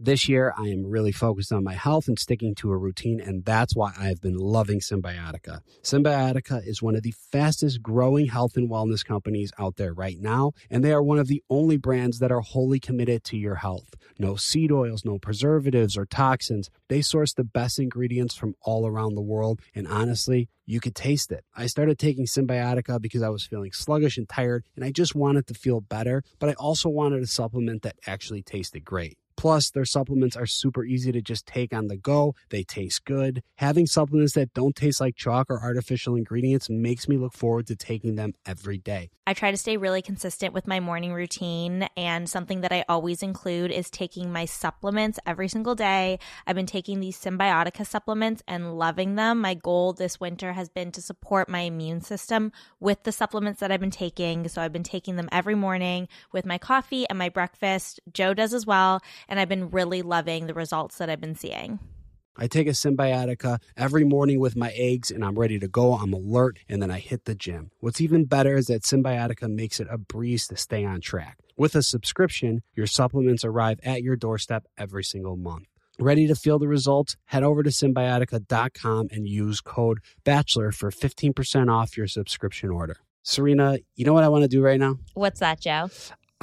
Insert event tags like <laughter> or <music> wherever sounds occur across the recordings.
This year, I am really focused on my health and sticking to a routine, and that's why I've been loving Symbiotica. Symbiotica is one of the fastest growing health and wellness companies out there right now, and they are one of the only brands that are wholly committed to your health. No seed oils, no preservatives or toxins. They source the best ingredients from all around the world, and honestly, you could taste it. I started taking Symbiotica because I was feeling sluggish and tired, and I just wanted to feel better, but I also wanted a supplement that actually tasted great. Plus, their supplements are super easy to just take on the go. They taste good. Having supplements that don't taste like chalk or artificial ingredients makes me look forward to taking them every day. I try to stay really consistent with my morning routine, and something that I always include is taking my supplements every single day. I've been taking these Symbiotica supplements and loving them. My goal this winter has been to support my immune system with the supplements that I've been taking. So I've been taking them every morning with my coffee and my breakfast. Joe does as well I've been really loving the results that I've been seeing. I take a Symbiotica every morning with my eggs and I'm ready to go. I'm alert and then I hit the gym. What's even better is that Symbiotica makes it a breeze to stay on track. With a subscription, your supplements arrive at your doorstep every single month. Ready to feel the results? Head over to symbiotica.com and use code BACHELOR for 15% off your subscription order. Serena, you know what I want to do right now? What's that, Joe?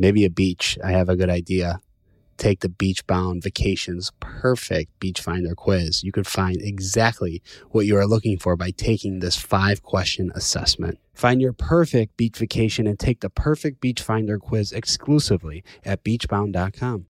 Maybe a beach. I have a good idea. Take the Beach Bound Vacations Perfect Beach Finder quiz. You could find exactly what you are looking for by taking this five question assessment. Find your perfect beach vacation and take the perfect beach finder quiz exclusively at beachbound.com.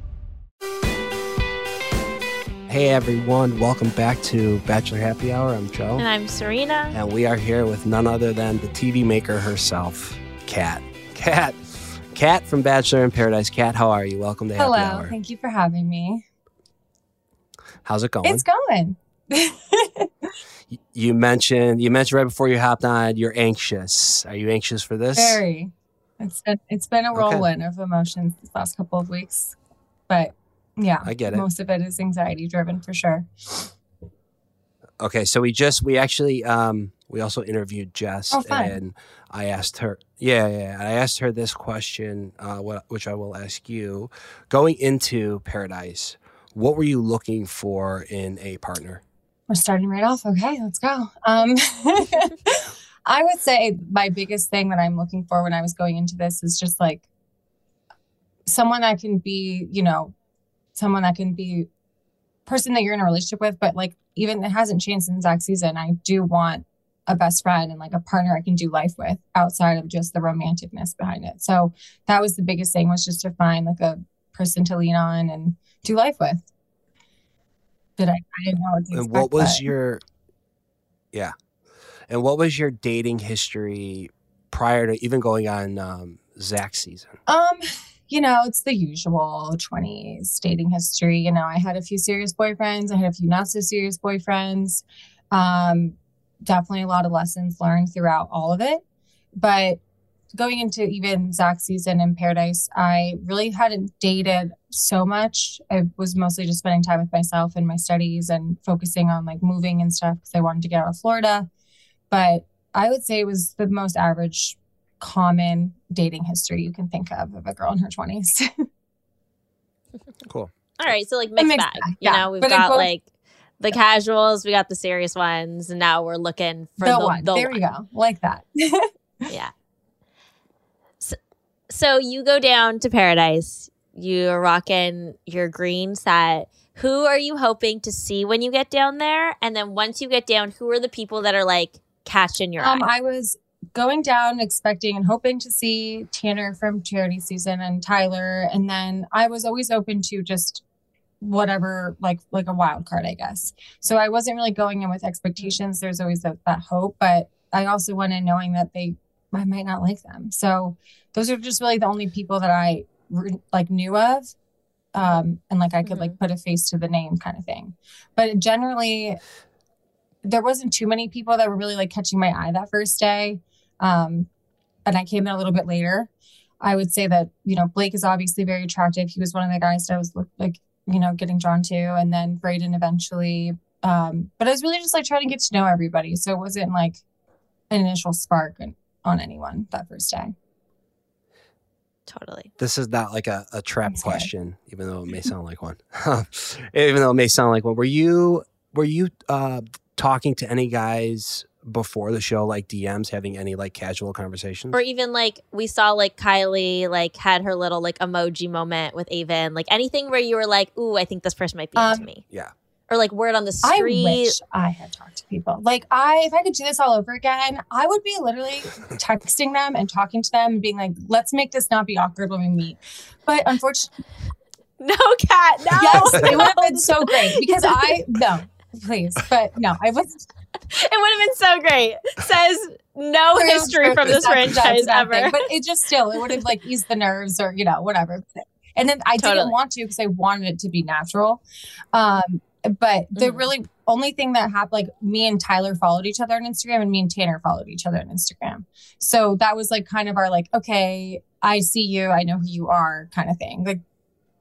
Hey everyone, welcome back to Bachelor Happy Hour. I'm Joe. And I'm Serena. And we are here with none other than the TV maker herself, Kat. Kat. Kat from Bachelor in Paradise. Kat, how are you? Welcome to Hello. Happy Hour. Thank you for having me. How's it going? It's going. <laughs> you mentioned you mentioned right before you hopped on you're anxious. Are you anxious for this? Very. It's been it's been a Okay. whirlwind of emotions this last couple of weeks. But yeah, I get it. most of it is anxiety driven for sure. Okay, so we just we actually um we also interviewed Jess Oh, and I asked her yeah, yeah, I asked her this question uh what, which I will ask you. Going into Paradise, what were you looking for in a partner? We're starting right off. Okay, let's go. Um <laughs> I would say my biggest thing that I'm looking for when I was going into this is just like someone that can be, you know, someone that can be person that you're in a relationship with, but like even it hasn't changed since Zach season. I do want a best friend and like a partner I can do life with outside of just the romanticness behind it. So that was the biggest thing was just to find like a person to lean on and do life with. That I, I didn't know what to And expect. what was but- your yeah. And what was your dating history prior to even going on um Zach season? Um, you know, it's the usual 20s dating history. You know, I had a few serious boyfriends, I had a few not so serious boyfriends. Um, definitely a lot of lessons learned throughout all of it. But going into even Zach's season in Paradise, I really hadn't dated so much. I was mostly just spending time with myself and my studies and focusing on like moving and stuff because I wanted to get out of Florida. But I would say it was the most average common dating history you can think of of a girl in her 20s. <laughs> Cool. All right, so like mixed, mixed bag. bag, You yeah. know, we've But got both- like the casuals, we got the serious ones, and now we're looking for the, the, one. the there one. you go. Like that. <laughs> Yeah. So, so you go down to paradise. You're rocking your green set. who are you hoping to see when you get down there? And then once you get down, who are the people that are like catching your Um, eye? I was going down expecting and hoping to see Tanner from charity season and Tyler. And then I was always open to just whatever, like like a wild card, I guess. So I wasn't really going in with expectations. There's always that, that hope, but I also went in knowing that they I might not like them. So those are just really the only people that I re- like knew of. Um, and like I could like put a face to the name kind of thing. But generally there wasn't too many people that were really like catching my eye that first day. Um, and I came in a little bit later. I would say that, you know, Blake is obviously very attractive. He was one of the guys that I was like, you know, getting drawn to. And then Brayden eventually. Um, but I was really just like trying to get to know everybody. So it wasn't like an initial spark on- on anyone that first day. totally. This is not like a, a trap question, even though it may sound like one. <laughs> even though it may sound like one. Were you were you uh, talking to any guys before the show, like DMs, having any like casual conversations? Or even like we saw like Kylie like had her little like emoji moment with Avon, like anything where you were like, "Ooh, I think this person might be into Um, me," yeah. or like word on the street. I wish I had talked to people. Like I, if I could do this all over again, I would be literally <laughs> texting them and talking to them and being like, "Let's make this not be awkward when we meet." But unfortunately, No, Kat. No. yes, it would have <laughs> been so great because I no, please, but no, I was <laughs> It would have been so great. Says no history from this franchise thing. ever. But it just still, it would have like eased the nerves or you know whatever. And then I Totally. didn't want to because I wanted it to be natural. Um, but the Mhm. really only thing that happened, like me and Tyler followed each other on Instagram, and me and Tanner followed each other on Instagram. So that was like kind of our like, okay, I see you, I know who you are, kind of thing. Like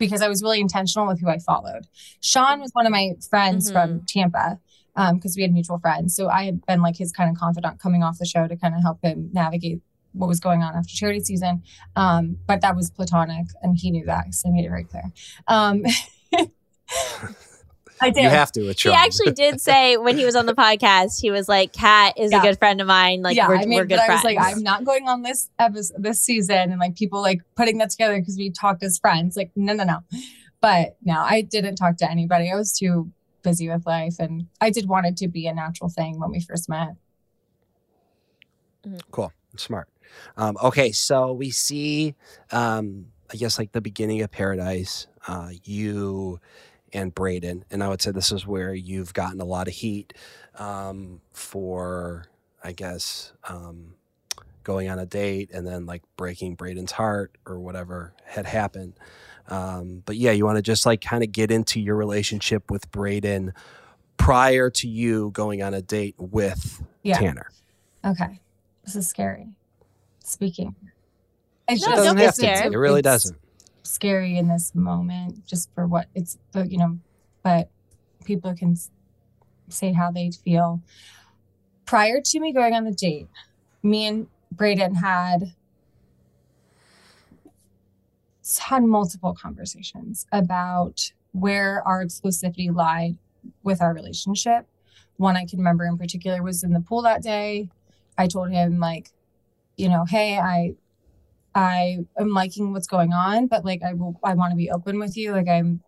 because I was really intentional with who I followed. Sean was one of my friends from Tampa because we had mutual friends. So I had been like his kind of confidant coming off the show to kind of help him navigate what was going on after charity season. Um, but that was platonic, and he knew that, so I made it very clear. Um, <laughs> I did. You have to. It's He actually did <laughs> say when he was on the podcast, he was like, "Kat is a good friend of mine. Like yeah, we're, I mean, we're good but I was like, I'm not going on this episode, this season, and like people like putting that together because we talked as friends. Like, no, no, no. But no, I didn't talk to anybody. I was too busy with life, and I did want it to be a natural thing when we first met. Cool. Smart. Um, okay, so we see, um, I guess, like the beginning of Paradise, uh, you and Brayden. And I would say this is where you've gotten a lot of heat um, for, I guess, um, going on a date and then like breaking Brayden's heart or whatever had happened. Um, but yeah, you want to just like kind of get into your relationship with Braden prior to you going on a date with Yeah. Tanner. Okay, this is scary. Speaking, it's No, It doesn't have to. It really it's doesn't. Scary in this moment, just for what it's, you know, but people can say how they feel. Prior to me going on the date, me and Brayden had had multiple conversations about where our exclusivity lied with our relationship. One I can remember in particular was in the pool that day. I told him like, you know, hey, I I am liking what's going on, but like I will I want to be open with you. Like I'm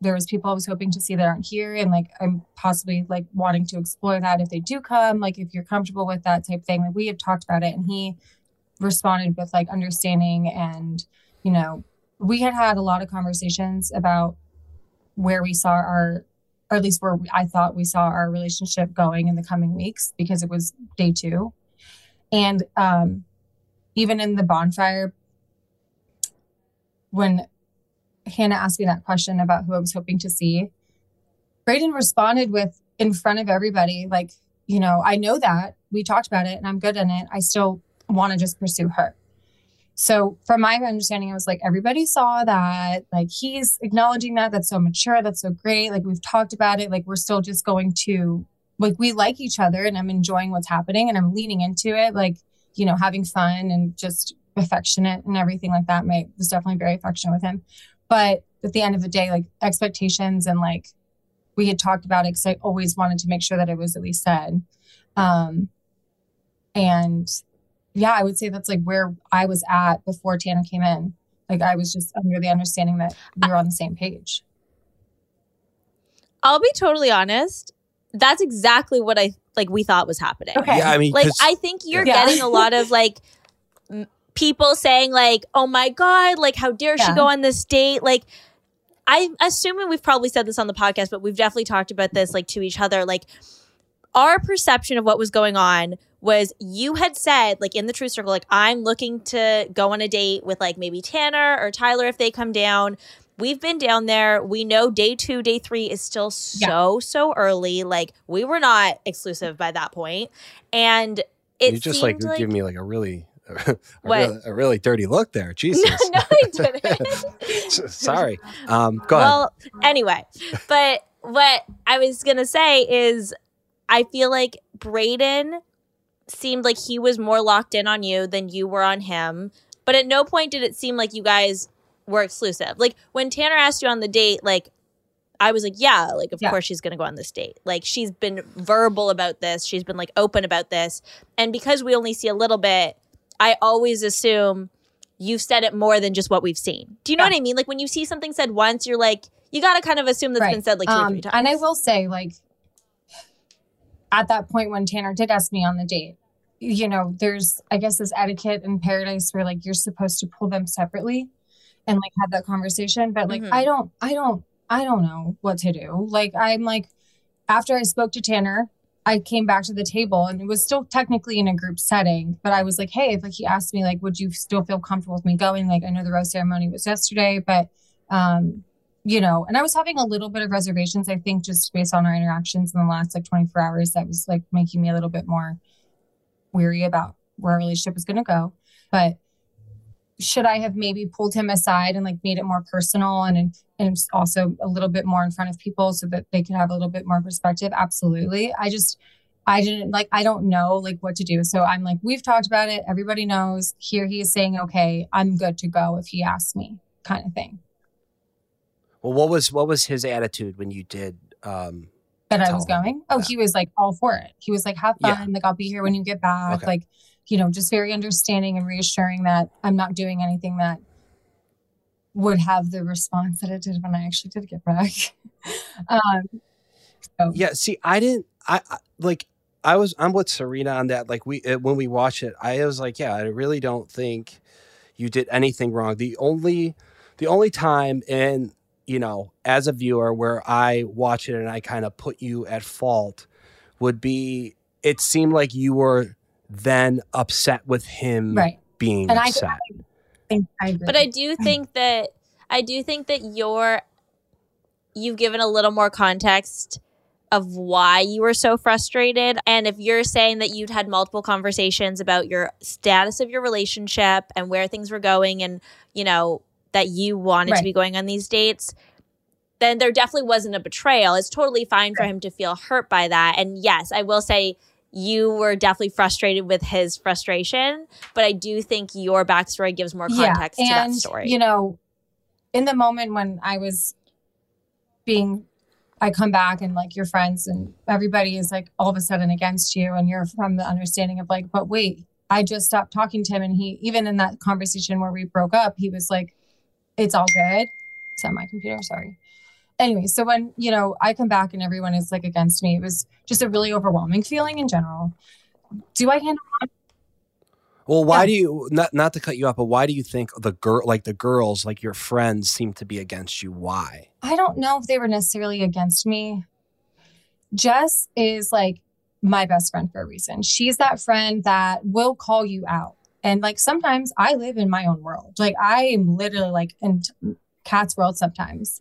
there was people I was hoping to see that aren't here and like I'm possibly like wanting to explore that if they do come, like if you're comfortable with that type thing. Like we had talked about it and he responded with like understanding and you know, we had had a lot of conversations about where we saw our or at least where I thought we saw our relationship going in the coming weeks because it was day 2. And um even in the bonfire when Hannah asked me that question about who I was hoping to see, Brayden responded with in front of everybody, like, you know, I know that we talked about it and I'm good in it. I still want to just pursue her. So, from my understanding, it was like everybody saw that, like, he's acknowledging that. That's so mature. That's so great. Like, we've talked about it. Like, we're still just going to, like, we like each other and I'm enjoying what's happening and I'm leaning into it. Like, you know, having fun and just affectionate and everything like that. My was definitely very affectionate with him. But at the end of the day, like expectations and like we had talked about it because I always wanted to make sure that it was at least said. Um, and yeah, I would say that's like where I was at before Tanner came in. Like I was just under the understanding that we were on the same page. I'll be totally honest. That's exactly what I like. We thought was happening. Okay. Yeah, I mean, like I think you're Yeah. getting a lot of like m- people saying like, "Oh my god, like how dare she go on this date?" Like I'm assuming we've probably said this on the podcast, but we've definitely talked about this like to each other. Like our perception of what was going on was you had said like in the truth circle like i'm looking to go on a date with like maybe tanner or tyler if they come down we've been down there we know day two day three is still so so early like we were not exclusive by that point and it you just like, like give me like a really, <laughs> a, What? really, a really dirty look there. <laughs> Jesus. no, I didn't. <laughs> Sorry. Um, go ahead. Well, anyway, but what I was gonna say is, I feel like Brayden seemed like he was more locked in on you than you were on him. But at no point did it seem like you guys were exclusive. Like when Tanner asked you on the date, like I was like, yeah, like of Yeah. course she's gonna go on this date. Like she's been verbal about this. She's been like open about this. And because we only see a little bit, I always assume you've said it more than just what we've seen. Do you know Yeah. what I mean? Like when you see something said once, you're like, you gotta kind of assume that's been said like two or Um, three times. And I will say, like, at that point when Tanner did ask me on the date, you know, there's, I guess, this etiquette in paradise where like you're supposed to pull them separately and like have that conversation. But like, Mhm. I don't, I don't, I don't know what to do. Like, I'm like, after I spoke to Tanner, I came back to the table and it was still technically in a group setting, but I was like, hey, if like he asked me, like, would you still feel comfortable with me going? Like, I know the rose ceremony was yesterday, but um, you know, and I was having a little bit of reservations, I think, just based on our interactions in the last like 24 hours, that was like making me a little bit more weary about where our relationship was going to go. But should I have maybe pulled him aside and like made it more personal and and also a little bit more in front of people so that they could have a little bit more perspective? Absolutely. I just I didn't like I don't know like what to do. So I'm like we've talked about it. Everybody knows. Here he is saying, "Okay, I'm good to go if he asks me." kind of thing. well, what was what was his attitude when you did? Um, that I was him. going. Oh, Yeah. he was like all for it. He was like, have Yeah. fun. Like, I'll be here when you get back. Okay. Like, you know, just very understanding and reassuring that I'm not doing anything that would have the response that it did when I actually did get back. <laughs> um, so, Yeah, see, I didn't. I, I like. I was. I'm with Serena on that. Like we uh, when we watch it, I was like, yeah, I really don't think you did anything wrong. The only, the only time, in you know, as a viewer, where I watch it and I kind of put you at fault, would be it seemed like you were then upset with him right. being And upset. I think I agree. But I do think that I do think that you're you've given a little more context of why you were so frustrated. And if you're saying that you'd had multiple conversations about your status of your relationship and where things were going and, you know, that you wanted to be going on these dates, then there definitely wasn't a betrayal. It's totally fine for him to feel hurt by that. And yes, I will say you were definitely frustrated with his frustration, but I do think your backstory gives more context to that story. You know, in the moment when I was being, I come back and like your friends and everybody is like all of a sudden against you, and you're from the understanding of like, but wait, I just stopped talking to him, and he even in that conversation where we broke up, he was like, "It's all good." Is that my computer? Sorry. Anyway, so when you know I come back and everyone is like against me, it was just a really overwhelming feeling in general. Do I handle? Well, why Yeah. do you not not to cut you off, but why do you think the girl like the girls like your friends seem to be against you? Why? I don't know if they were necessarily against me. Jess is like my best friend for a reason. She's that friend that will call you out. And like sometimes I live in my own world. Like I am literally like in Kat's world sometimes.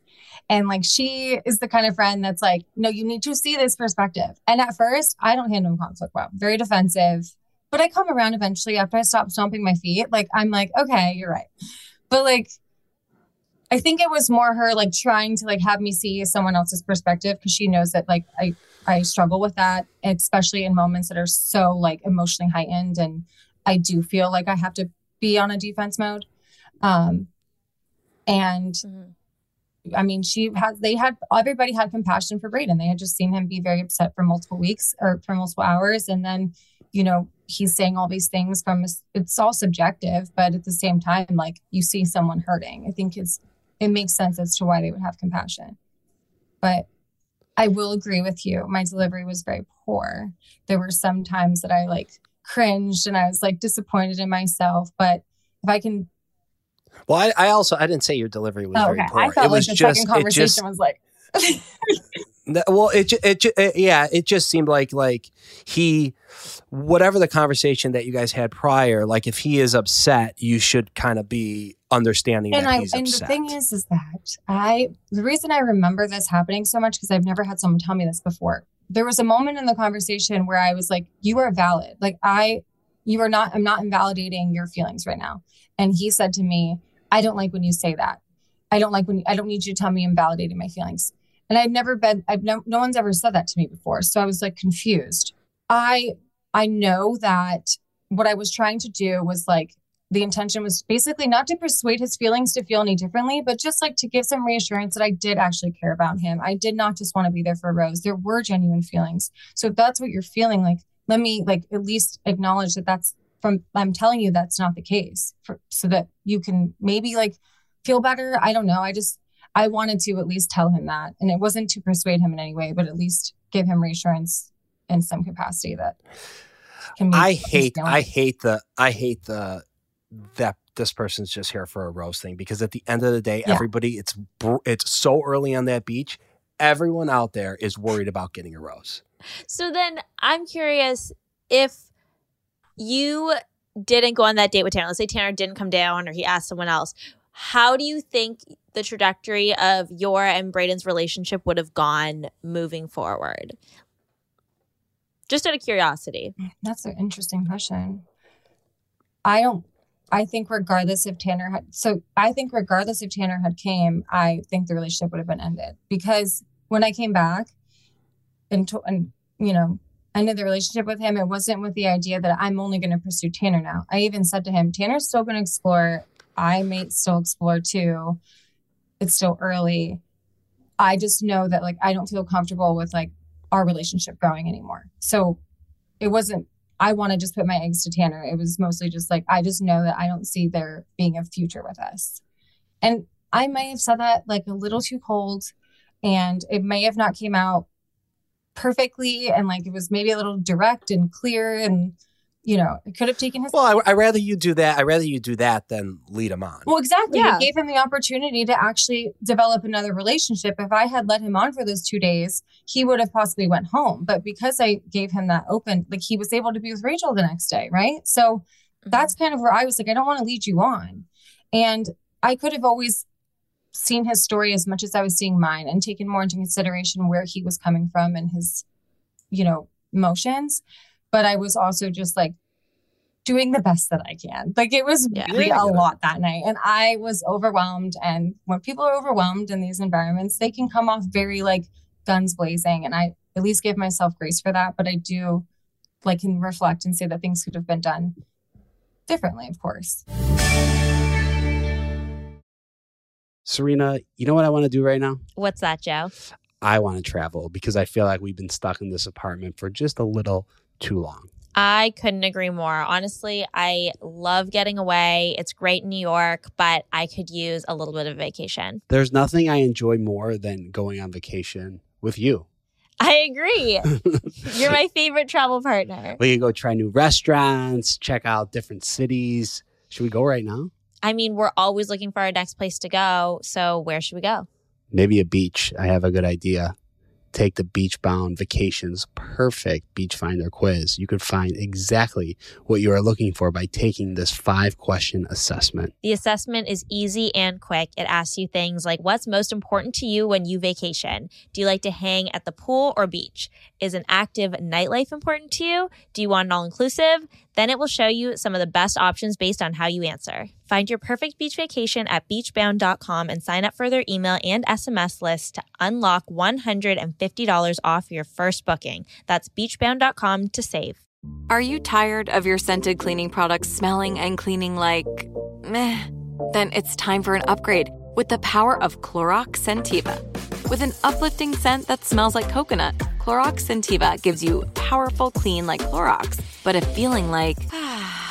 And like she is the kind of friend that's like, no, you need to see this perspective. And at first, I don't handle conflict well, very defensive. But I come around eventually after I stop stomping my feet. Like I'm like, okay, you're right. But like I think it was more her like trying to like have me see someone else's perspective because she knows that like I I struggle with that, especially in moments that are so like emotionally heightened, and I do feel like I have to be on a defense mode. Um, and Mhm. I mean, she had they had everybody had compassion for Brayden. They had just seen him be very upset for multiple weeks or for multiple hours, and then you know he's saying all these things from it's all subjective, but at the same time, like you see someone hurting. I think it's it makes sense as to why they would have compassion. But I will agree with you. My delivery was very poor. There were some times that I like cringed and I was like disappointed in myself. But if I can, Well, I, I also I didn't say your delivery was oh, very okay, poor. I felt it was like the just second conversation just was like, Well, it, it, it yeah, it just seemed like like he, whatever the conversation that you guys had prior, like if he is upset, you should kind of be understanding and that I and the thing is, is that I the reason I remember this happening so much because I've never had someone tell me this before. There was a moment in the conversation where I was like, "You are valid. Like I, you are not. I'm not invalidating your feelings right now." And he said to me, "I don't like when you say that. I don't like when you, I don't need you to tell me invalidating my feelings." And I've never been. I've no, no one's ever said that to me before, so I was like confused. I I know that what I was trying to do was like the intention was basically not to persuade his feelings to feel any differently, but just like to give some reassurance that I did actually care about him. I did not just want to be there for Rose. There were genuine feelings. So if that's what you're feeling, like let me like at least acknowledge that that's from I'm telling you that's not the case for, so that you can maybe like feel better. I don't know. I just I wanted to at least tell him that. And it wasn't to persuade him in any way, but at least give him reassurance in some capacity that can make I hate I hate the I hate the that this person's just here for a rose thing because at the end of the day, Yeah. everybody it's it's so early on that beach. Everyone out there is worried about getting a rose. So then I'm curious if you didn't go on that date with Tanner. Let's say Tanner didn't come down or he asked someone else. How do you think the trajectory of your and Brayden's relationship would have gone moving forward? Just out of curiosity. That's an interesting question. I don't. I think regardless if Tanner had, so I think regardless if Tanner had came, I think the relationship would have been ended because when I came back and to, and you know ended the relationship with him, it wasn't with the idea that I'm only going to pursue Tanner now. I even said to him, Tanner's still going to explore. I may still explore too. It's still early. I just know that like I don't feel comfortable with like our relationship growing anymore. So it wasn't I want to just put my eggs to Tanner. It was mostly just like I just know that I don't see there being a future with us. And I may have said that like a little too cold and it may have not came out perfectly and like it was maybe a little direct and clear and you know, it could have taken his Well, I, I rather you do that. I rather you do that than lead him on. Well, exactly. Yeah. It gave him the opportunity to actually develop another relationship. If I had let him on for those two days, he would have possibly went home. But because I gave him that open, like he was able to be with Rachel the next day, right? So Mm-hmm. that's kind of where I was like, I don't want to lead you on. And I could have always seen his story as much as I was seeing mine and taken more into consideration where he was coming from and his, you know, emotions. But I was also just like doing the best that I can. Like it was Yeah. really a lot that night. And I was overwhelmed. And when people are overwhelmed in these environments, they can come off very like guns blazing. And I at least give myself grace for that. But I do like can reflect and say that things could have been done differently, of course. Serena, you know what I want to do right now? What's that, Joe? I want to travel because I feel like we've been stuck in this apartment for just a little too long. I couldn't agree more. Honestly, I love getting away. It's great in New York, but I could use a little bit of vacation. There's nothing I enjoy more than going on vacation with you. I agree. <laughs> You're my favorite travel partner. We can go try new restaurants, check out different cities. Should we go right now? I mean, we're always looking for our next place to go. So, where should we go? Maybe a beach. I have a good idea. Take the Beach Bound Vacations Perfect Beach Finder quiz. You could find exactly what you are looking for by taking this five question assessment. The assessment is easy and quick. It asks you things like what's most important to you when you vacation? Do you like to hang at the pool or beach? Is an active nightlife important to you? Do you want an all inclusive? Then it will show you some of the best options based on how you answer. Find your perfect beach vacation at beachbound.com and sign up for their email and SMS list to unlock $150 off your first booking. That's beachbound.com to save. Are you tired of your scented cleaning products smelling and cleaning like meh? Then it's time for an upgrade with the power of Clorox Scentiva. With an uplifting scent that smells like coconut, Clorox Scentiva gives you powerful clean like Clorox, but a feeling like <sighs> ah,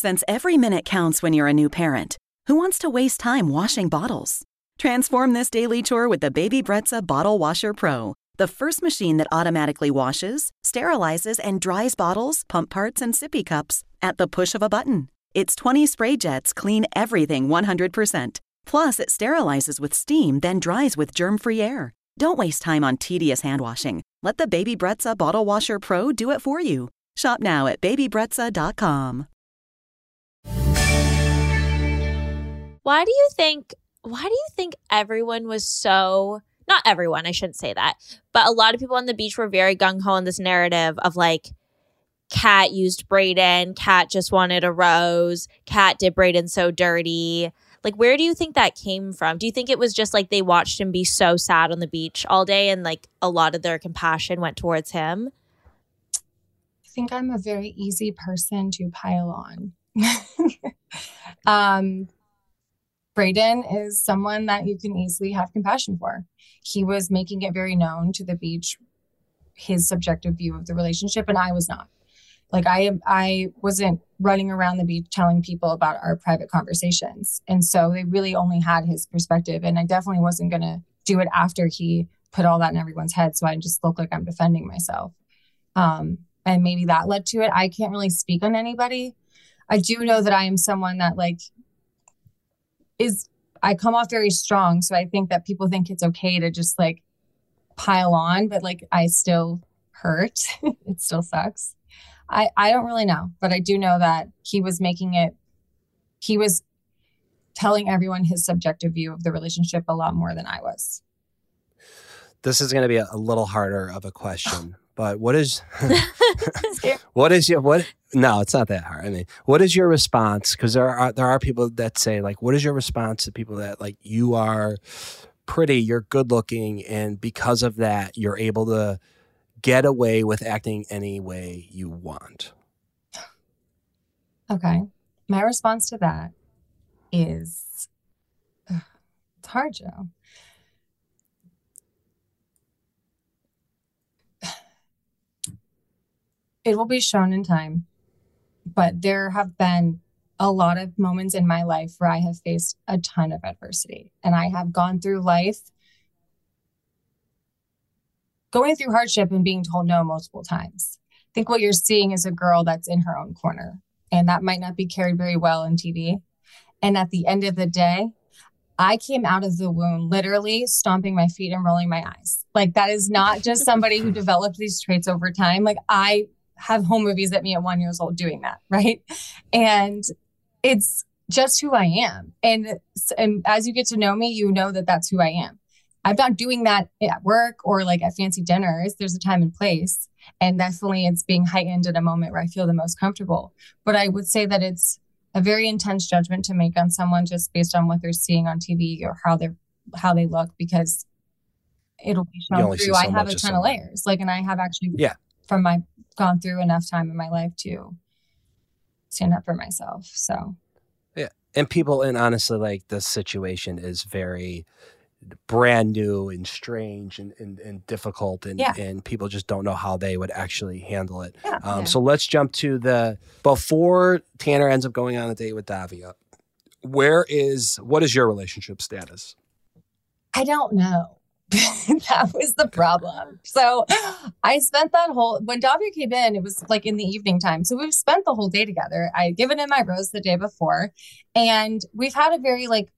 Since every minute counts when you're a new parent, who wants to waste time washing bottles? Transform this daily chore with the Baby Brezza Bottle Washer Pro, the first machine that automatically washes, sterilizes, and dries bottles, pump parts, and sippy cups at the push of a button. Its 20 spray jets clean everything 100%. Plus, it sterilizes with steam, then dries with germ free air. Don't waste time on tedious hand washing. Let the Baby Brezza Bottle Washer Pro do it for you. Shop now at babybrezza.com. Why do you think why do you think everyone was so not everyone, I shouldn't say that, but a lot of people on the beach were very gung ho in this narrative of like Kat used Brayden, Kat just wanted a rose, Kat did Brayden so dirty. Like where do you think that came from? Do you think it was just like they watched him be so sad on the beach all day and like a lot of their compassion went towards him? I think I'm a very easy person to pile on. <laughs> um Brayden is someone that you can easily have compassion for. He was making it very known to the beach his subjective view of the relationship, and I was not. Like I I wasn't running around the beach telling people about our private conversations. And so they really only had his perspective. And I definitely wasn't gonna do it after he put all that in everyone's head. So I just look like I'm defending myself. Um, and maybe that led to it. I can't really speak on anybody. I do know that I am someone that like is I come off very strong. So I think that people think it's okay to just like pile on, but like I still hurt. <laughs> it still sucks. I, I don't really know, but I do know that he was making it, he was telling everyone his subjective view of the relationship a lot more than I was. This is going to be a, a little harder of a question, <laughs> but what is, <laughs> what is your, what, no, it's not that hard. I mean, what is your response? Because there are there are people that say like, what is your response to people that like you are pretty, you're good looking, and because of that, you're able to get away with acting any way you want. Okay, my response to that is <sighs> it's hard, Joe. It will be shown in time but there have been a lot of moments in my life where I have faced a ton of adversity and I have gone through life going through hardship and being told no multiple times. I think what you're seeing is a girl that's in her own corner, and that might not be carried very well in TV. And at the end of the day, I came out of the wound literally stomping my feet and rolling my eyes. Like, that is not just somebody who <laughs> developed these traits over time. Like, I have home movies at me at one years old doing that, right? And it's just who I am. And, and as you get to know me, you know that that's who I am. I'm not doing that at work or like at fancy dinners. There's a time and place. And definitely it's being heightened at a moment where I feel the most comfortable. But I would say that it's a very intense judgment to make on someone just based on what they're seeing on TV or how they're how they look because it'll be shown through. So I have a ton of layers. Like and I have actually yeah from my gone through enough time in my life to stand up for myself. So, yeah. And people, and honestly, like the situation is very brand new and strange and, and, and difficult and, yeah. and people just don't know how they would actually handle it. Yeah, um, yeah. So let's jump to the before Tanner ends up going on a date with Davia. Where is what is your relationship status? I don't know. <laughs> that was the problem. So I spent that whole when Davia came in, it was like in the evening time. So we've spent the whole day together. I had given him my rose the day before, and we've had a very like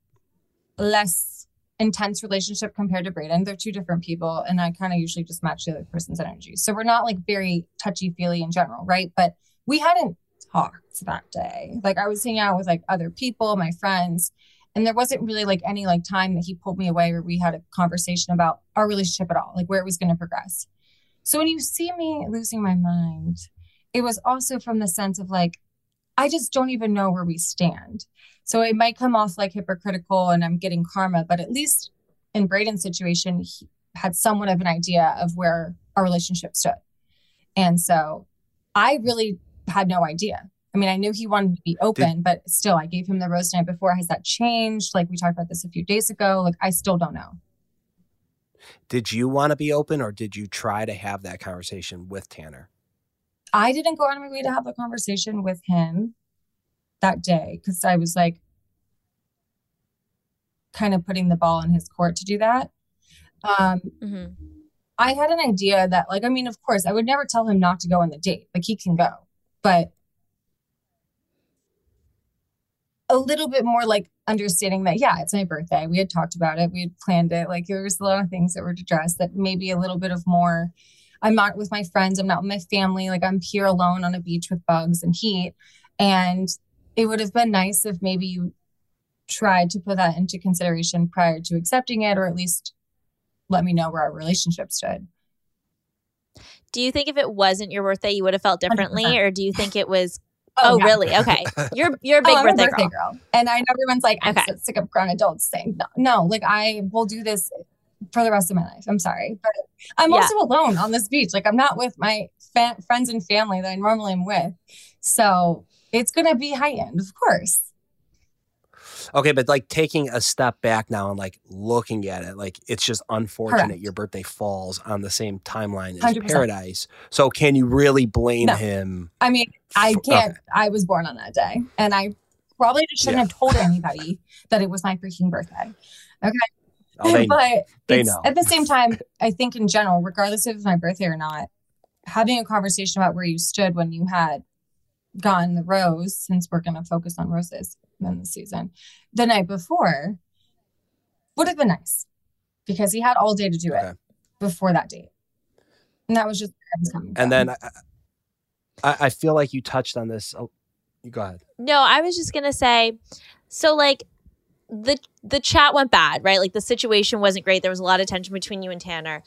less intense relationship compared to Brayden. They're two different people, and I kind of usually just match the other person's energy. So we're not like very touchy feely in general, right? But we hadn't talked that day. Like I was hanging out with like other people, my friends, and there wasn't really like any like time that he pulled me away where we had a conversation about our relationship at all like where it was going to progress. So when you see me losing my mind it was also from the sense of like i just don't even know where we stand. So it might come off like hypocritical and i'm getting karma but at least in brayden's situation he had somewhat of an idea of where our relationship stood. And so I really had no idea. I mean, I knew he wanted to be open, but still, I gave him the rose the night before. Has that changed? Like we talked about this a few days ago. Like I still don't know. Did you want to be open or did you try to have that conversation with Tanner? I didn't go out of my way to have a conversation with him that day because I was like kind of putting the ball in his court to do that. Um, hmm I had an idea that, like, I mean, of course, I would never tell him not to go on the date. Like, he can go, but a little bit more like understanding that, yeah, it's my birthday. We had talked about it, we had planned it. Like, there was a lot of things that were addressed that maybe a little bit of more. I'm not with my friends, I'm not with my family. Like, I'm here alone on a beach with bugs and heat. And it would have been nice if maybe you tried to put that into consideration prior to accepting it, or at least let me know where our relationship stood. Do you think if it wasn't your birthday, you would have felt differently, 100%. or do you think it was? Oh, oh, yeah. really? Okay, <laughs> you're you're a oh, big Oh, I'm birthday, girl. And I know everyone's like, I'm Okay. so sick of grown adults saying no. No, like I will do this for the rest of my life. I'm sorry. But I'm Yeah. also alone on this beach. Like I'm not with my fa- friends and family that I normally am with. So it's going to be high end, of course. Okay, but like taking a step back now and like looking at it, like it's just unfortunate Correct. your birthday falls on the same timeline as 100%. Paradise. So can you really blame No. him? I mean, I can't, I was born on that day. And I probably just shouldn't Yeah. have told anybody that it was my freaking birthday. Oh, they, <laughs> but they at the same time, I think in general, regardless of my birthday or not, having a conversation about where you stood when you had gotten the rose, since we're going to focus on roses in the season, the night before would have been nice because he had all day to do Okay. it before that date. And that was just where I was coming from. and then I, I, I feel like you touched on this. Oh, you go ahead. No, I was just gonna say, so like the the chat went bad, right? Like the situation wasn't great. There was a lot of tension between you and Tanner.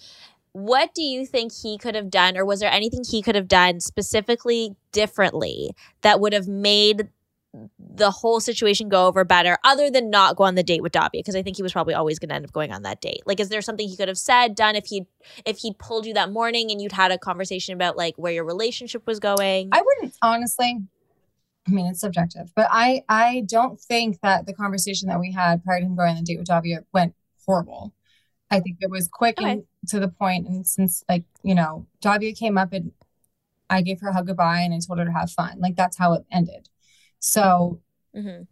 What do you think he could have done, or was there anything he could have done specifically differently that would have made the whole situation go over better, other than not go on the date with Davia? Because I think he was probably always going to end up going on that date. Like, is there something he could have said, done if he if he'd pulled you that morning and you'd had a conversation about like where your relationship was going? I wouldn't honestly. I mean, it's subjective, but I I don't think that the conversation that we had prior to him going on the date with Davia went horrible. I think it was quick and to the point. And since like you know, Davia came up and I gave her a hug goodbye and I told her to have fun. Like that's how it ended. So hmm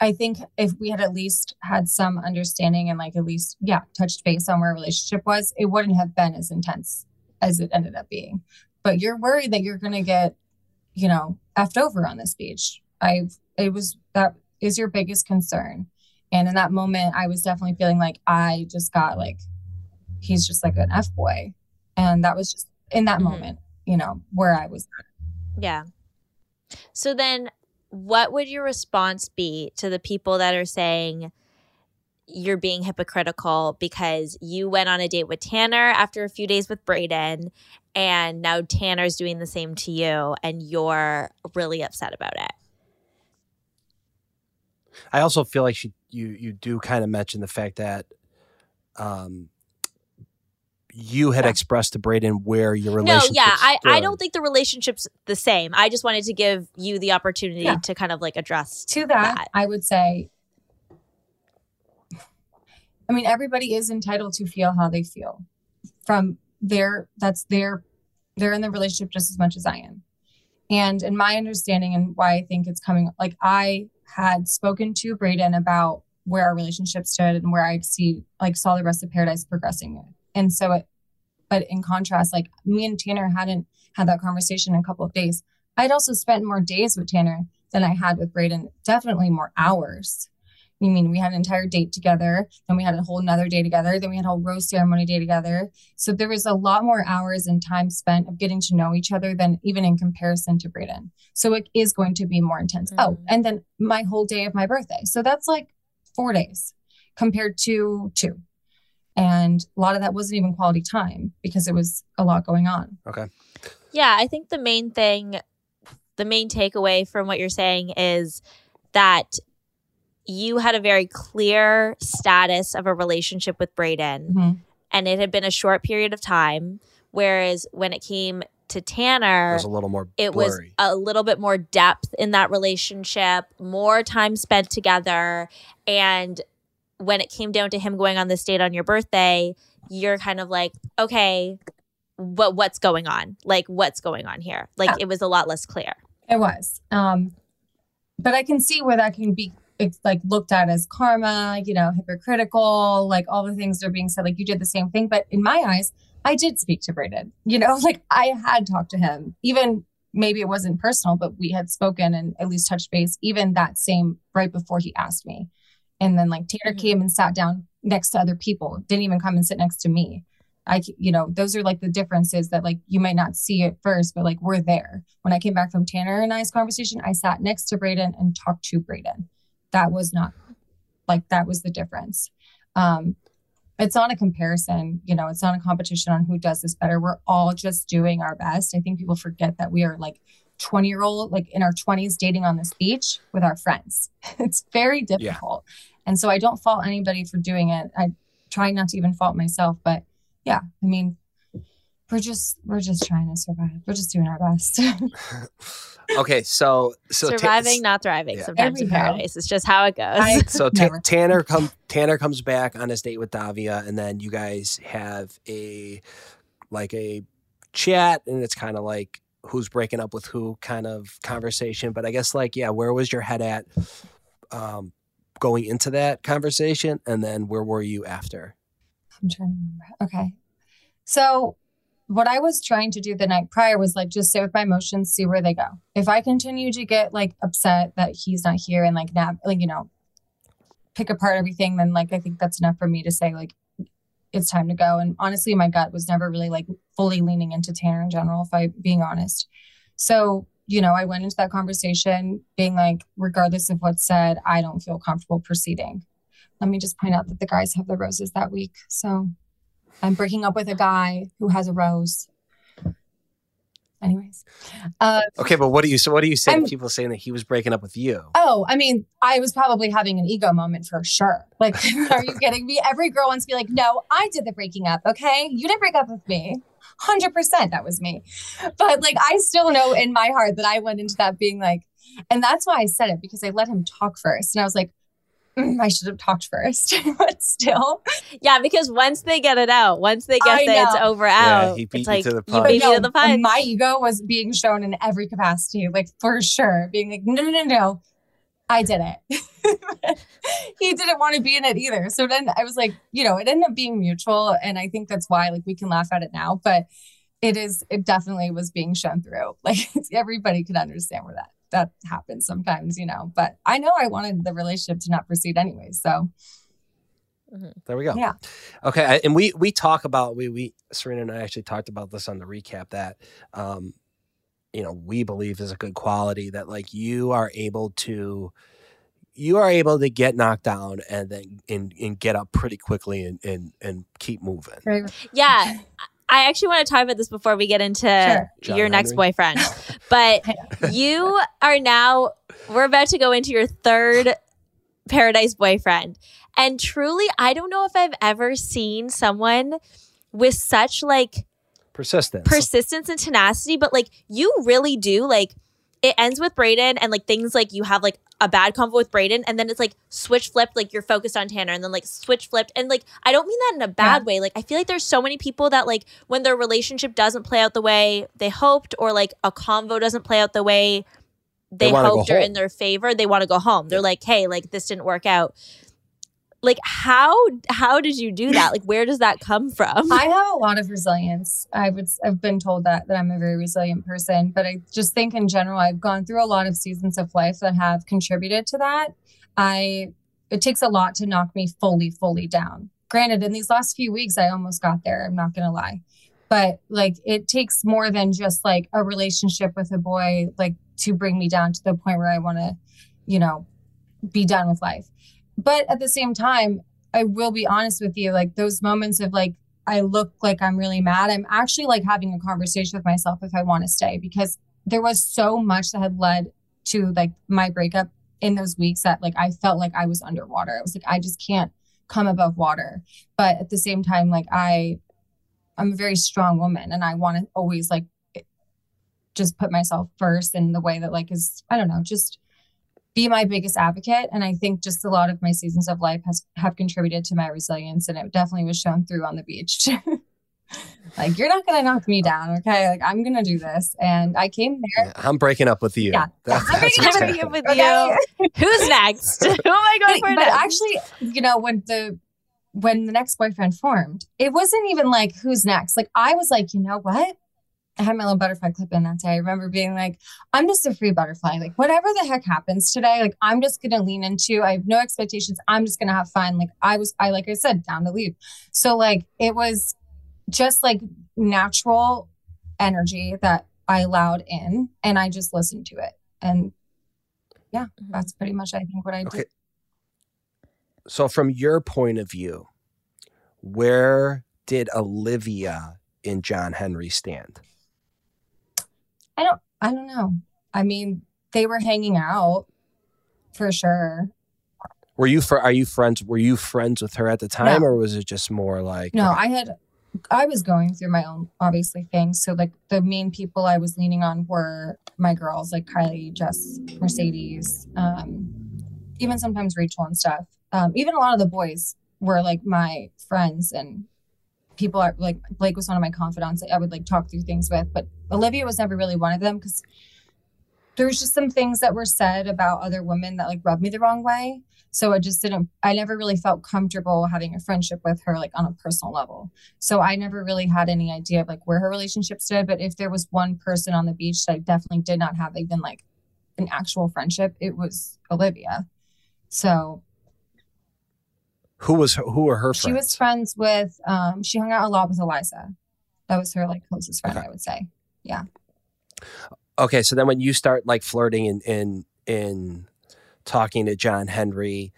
I think if we had at least had some understanding and like at least yeah touched base on where our relationship was, it wouldn't have been as intense as it ended up being. But you're worried that you're gonna get, you know, effed over on this beach. I've it was that is your biggest concern. And in that moment, I was definitely feeling like I just got like he's just like an F boy. And that was just in that Mhm. moment, you know, where I was Yeah. So then, what would your response be to the people that are saying you're being hypocritical because you went on a date with Tanner after a few days with Brayden, and now Tanner's doing the same to you, and you're really upset about it? I also feel like she, you you do kind of mention the fact that um you had Yeah. expressed to Brayden where your relationship. No, yeah, I, I don't think the relationship's the same. I just wanted to give you the opportunity Yeah. to kind of like address. to that, that. I would say, I mean, everybody is entitled to feel how they feel from their, that's their, they're in the relationship just as much as I am. And in my understanding and why I think it's coming, like I had spoken to Brayden about where our relationship stood and where I see, like, saw the rest of Paradise progressing. And so it, but in contrast, like me and Tanner hadn't had that conversation in a couple of days. I'd also spent more days with Tanner than I had with Brayden, definitely more hours. I mean, we had an entire date together, then we had a whole another day together, then we had a whole rose ceremony day together. So there was a lot more hours and time spent of getting to know each other than even in comparison to Brayden. So it is going to be more intense. Oh, Mhm. and then my whole day of my birthday. So that's like four days compared to two. And a lot of that wasn't even quality time because it was a lot going on. Okay. Yeah, I think the main thing, the main takeaway from what you're saying is that you had a very clear status of a relationship with Brayden, Mhm. and it had been a short period of time. Whereas when it came to Tanner, It was a little more it was a little bit more depth in that relationship, more time spent together. And when it came down to him going on this date on your birthday, you're kind of like, okay, what what's going on? Like, what's going on here? Like, Yeah. it was a lot less clear. It was. Um, but I can see where that can be it's like looked at as karma, you know, hypocritical, like all the things that are being said, like you did the same thing. But in my eyes, I did speak to Brayden. You know, <laughs> like I had talked to him, even maybe it wasn't personal, but we had spoken and at least touched base, even that same right before he asked me. And then like Tanner Mhm. came and sat down next to other people, didn't even come and sit next to me. I, you know, those are like the differences that like you might not see at first, but like we're there. When I came back from Tanner and I's conversation, I sat next to Brayden and talked to Brayden. That was not like that was the difference. Um, it's not a comparison, you know, it's not a competition on who does this better. We're all just doing our best. I think people forget that we are like 20 year old, like in our 20s, dating on this beach with our friends. <laughs> it's very difficult. And so I don't fault anybody for doing it. I try not to even fault myself, but yeah, I mean, we're just we're just trying to survive. We're just doing our best. <laughs> okay, so so Ta- Surviving, not thriving. Yeah. Sometimes in Every paradise. It's just how it goes. I- <laughs> so Ta- Never. Tanner come Tanner comes back on his date with Davia, and then you guys have a like a chat, and it's kind of like who's breaking up with who kind of conversation. But I guess like yeah, where was your head at um, going into that conversation, and then where were you after? I'm trying to remember. Okay. So what I was trying to do the night prior was like just sit with my emotions, see where they go. If I continue to get like upset that he's not here and like nap like, you know, pick apart everything, then like I think that's enough for me to say like it's time to go. And honestly, my gut was never really like fully leaning into Tanner in general, if I being honest. So, you know, I went into that conversation being like, regardless of what's said, I don't feel comfortable proceeding. Let me just point out that the guys have the roses that week. So I'm breaking up with a guy who has a rose. Anyways. Uh, Okay, but what do you so what do you say I'm- to people saying that he was breaking up with you? oh, I mean, I was probably having an ego moment for sure. Like, <laughs> are you kidding me? Every girl wants to be like, no, I did the breaking up. Okay. You didn't break up with me. 100% that was me. But like, I still know in my heart that I went into that being like, and that's why I said it because I let him talk first. And I was like, "Mm, I should have talked first. <laughs> but still, yeah, because once they get it out, once they get I that it's know. over Yeah, out, he beat it's like to the you punch. beat me no, to the punch. my ego was being shown in every capacity, like for sure, being like, no, no, no, no, I did it. <laughs> he didn't want to be in it either. So then I was like, you know, it ended up being mutual. And I think that's why like we can laugh at it now, but it is, it definitely was being shown through. <laughs> Like everybody could understand where that that happens sometimes, you know. But I know I wanted the relationship to not proceed anyway. So There we go. Yeah. Okay, I- and we we talk about we we Serena and I actually talked about this on the recap that um you know we believe is a good quality that like you are able to you are able to get knocked down and then and, and get up pretty quickly and, and and keep moving. very yeah. <laughs> I actually want to talk about this before we get into Sure. John your next Henry. boyfriend. <laughs> But <laughs> you are now, we're about to go into your third paradise boyfriend. And truly, I don't know if I've ever seen someone with such like Persistence. persistence and tenacity, but like you really do like it ends with Brayden and like things like you have like a bad convo with Brayden and then it's like switch flipped, like you're focused on Tanner and then like switch flipped. And like I don't mean that in a bad way. Like I feel like there's so many people that like when their relationship doesn't play out the way they hoped or like a convo doesn't play out the way they, They hoped or in their favor, they want to go home. They're like, hey, like this didn't work out. Like how how did you do that? Like where does that come from? I have a lot of resilience. I would I've been told that that I'm a very resilient person, but I just think in general I've gone through a lot of seasons of life that have contributed to that. I it takes a lot to knock me fully fully down. Granted, in these last few weeks I almost got there, I'm not to lie. But like it takes more than just like a relationship with a boy like to bring me down to the point where I want to, you know, be done with life. But at the same time, I will be honest with you, like those moments of like I look like I'm really mad. I'm actually like having a conversation with myself if I want to stay because there was so much that had led to like my breakup in those weeks that like I felt like I was underwater. I was like, I just can't come above water. But at the same time, like I I'm a very strong woman and I want to always like just put myself first in the way that like is I don't know, just be my biggest advocate. And I think just a lot of my seasons of life has have contributed to my resilience and it definitely was shown through on the beach. <laughs> like you're not gonna knock me down, okay? Like I'm gonna do this. And I came there. Yeah, I'm breaking up with you. Yeah. <laughs> That- I'm that's breaking what's up with you happening. with you. Who's next? <laughs> Who am I going but, for but next? actually, you know, when the when the next boyfriend formed, it wasn't even like who's next. Like I was like, you know what? I had my little butterfly clip in that day. I remember being like, I'm just a free butterfly. Like whatever the heck happens today, like I'm just gonna lean into. I have no expectations. I'm just gonna have fun. Like I was, I like I said, down to leave. So like it was just like natural energy that I allowed in, and I just listened to it. And yeah, mm-hmm. that's pretty much I think what I did. So, from your point of view, where did Olivia and John Henry stand? I don't I don't know. I mean, they were hanging out for sure. Were you for? Are you friends? Were you friends with her at the time, No. or was it just more like No, I had I was going through my own obviously things. So like the main people I was leaning on were my girls, like Kylie, Jess, Mercedes, um, even sometimes Rachel and stuff. Um, even a lot of the boys were like my friends and people are like Blake was one of my confidants that I would like talk through things with. But Olivia was never really one of them because there was just some things that were said about other women that like rubbed me the wrong way. So I just didn't, I never really felt comfortable having a friendship with her, like on a personal level. So I never really had any idea of like where her relationship stood. But if there was one person on the beach that I definitely did not have even like an actual friendship, it was Olivia. So who was who were her friends? she was friends with, um, she hung out a lot with Eliza. That was her like closest friend, Okay. I would say. Yeah. okay. So then, when you start like flirting and in in talking to John Henry,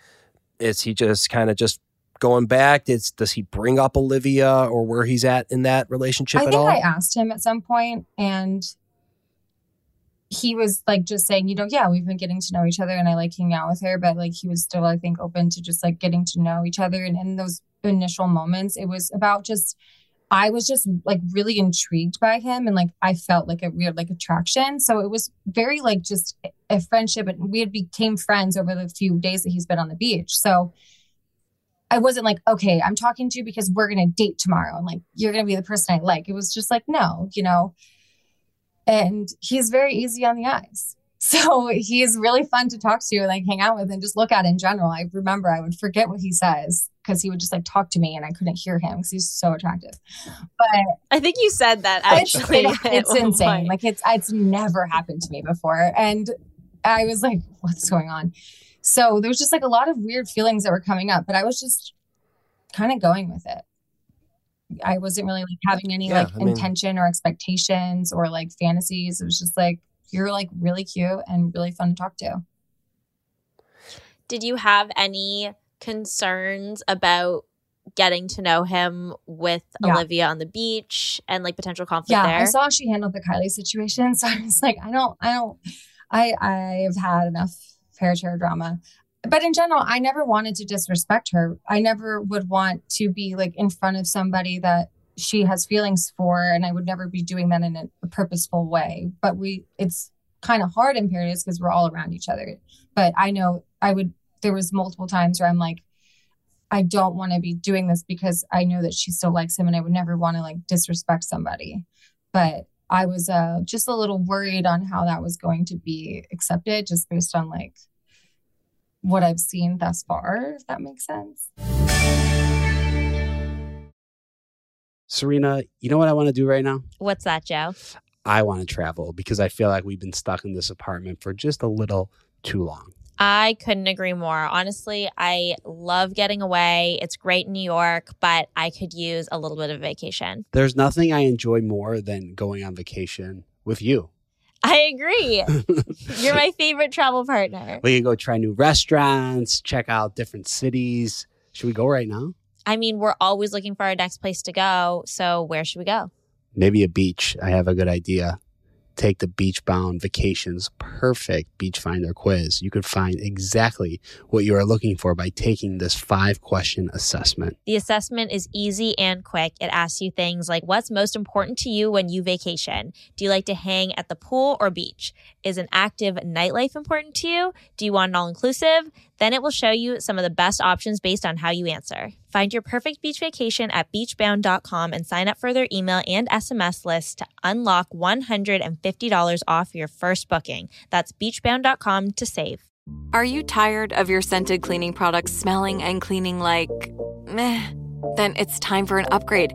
is he just kind of just going back? Does does he bring up Olivia or where he's at in that relationship I at think all? I asked him at some point and he was like just saying, you know, yeah, we've been getting to know each other and I like hanging out with her, but like he was still, I think, open to just like getting to know each other. And in those initial moments, it was about just, I was just like really intrigued by him and like I felt like a weird like attraction. So it was very like just a friendship and we had became friends over the few days that he's been on the beach. So I wasn't like, okay, I'm talking to you because we're gonna date tomorrow and like you're gonna be the person I like. It was just like, no, you know. And he's very easy on the eyes. So he's really fun to talk to and like hang out with and just look at in general. I remember I would forget what he says because he would just like talk to me and I couldn't hear him because he's so attractive. But I think you said that <laughs> it's, actually. it- <laughs> at it's insane. point. Like it's it's never happened to me before. And I was like, what's going on? So there was just like a lot of weird feelings that were coming up, but I was just kind of going with it. I wasn't really like having any Yeah, like I mean- intention or expectations or like fantasies. It was just like you're like really cute and really fun to talk to. Did you have any concerns about getting to know him with Yeah. Olivia on the beach and like potential conflict yeah, there? I saw she handled the Kylie situation, <laughs> so I was like, I don't, I don't, I, I've had enough fair share drama. But in general, I never wanted to disrespect her. I never would want to be like in front of somebody that she has feelings for, and I would never be doing that in a, purposeful way. But we, it's kind of hard in periods because we're all around each other. But I know I would. There was multiple times where I'm like, I don't want to be doing this because I know that she still likes him and I would never want to like disrespect somebody. But I was uh, just a little worried on how that was going to be accepted just based on like what I've seen thus far, if that makes sense. Serena, you know what I want to do right now? What's that, Joe? I want to travel because I feel like we've been stuck in this apartment for just a little too long. I couldn't agree more. Honestly, I love getting away. It's great in New York, but I could use a little bit of vacation. There's nothing I enjoy more than going on vacation with you. I agree. <laughs> You're my favorite travel partner. We can go try new restaurants, check out different cities. Should we go right now? I mean, we're always looking for our next place to go. So, where should we go? Maybe a beach. I have a good idea. take the Beach Bound Vacations Perfect Beach Finder quiz. You could find exactly what you are looking for by taking this five question assessment. The assessment is easy and quick. It asks you things like what's most important to you when you vacation? Do you like to hang at the pool or beach? Is an active nightlife important to you? Do you want an all inclusive? Then it will show you some of the best options based on how you answer. Find your perfect beach vacation at beachbound.com and sign up for their email and SMS list to unlock $150 off your first booking. That's beachbound.com to save. Are you tired of your scented cleaning products smelling and cleaning like meh? Then it's time for an upgrade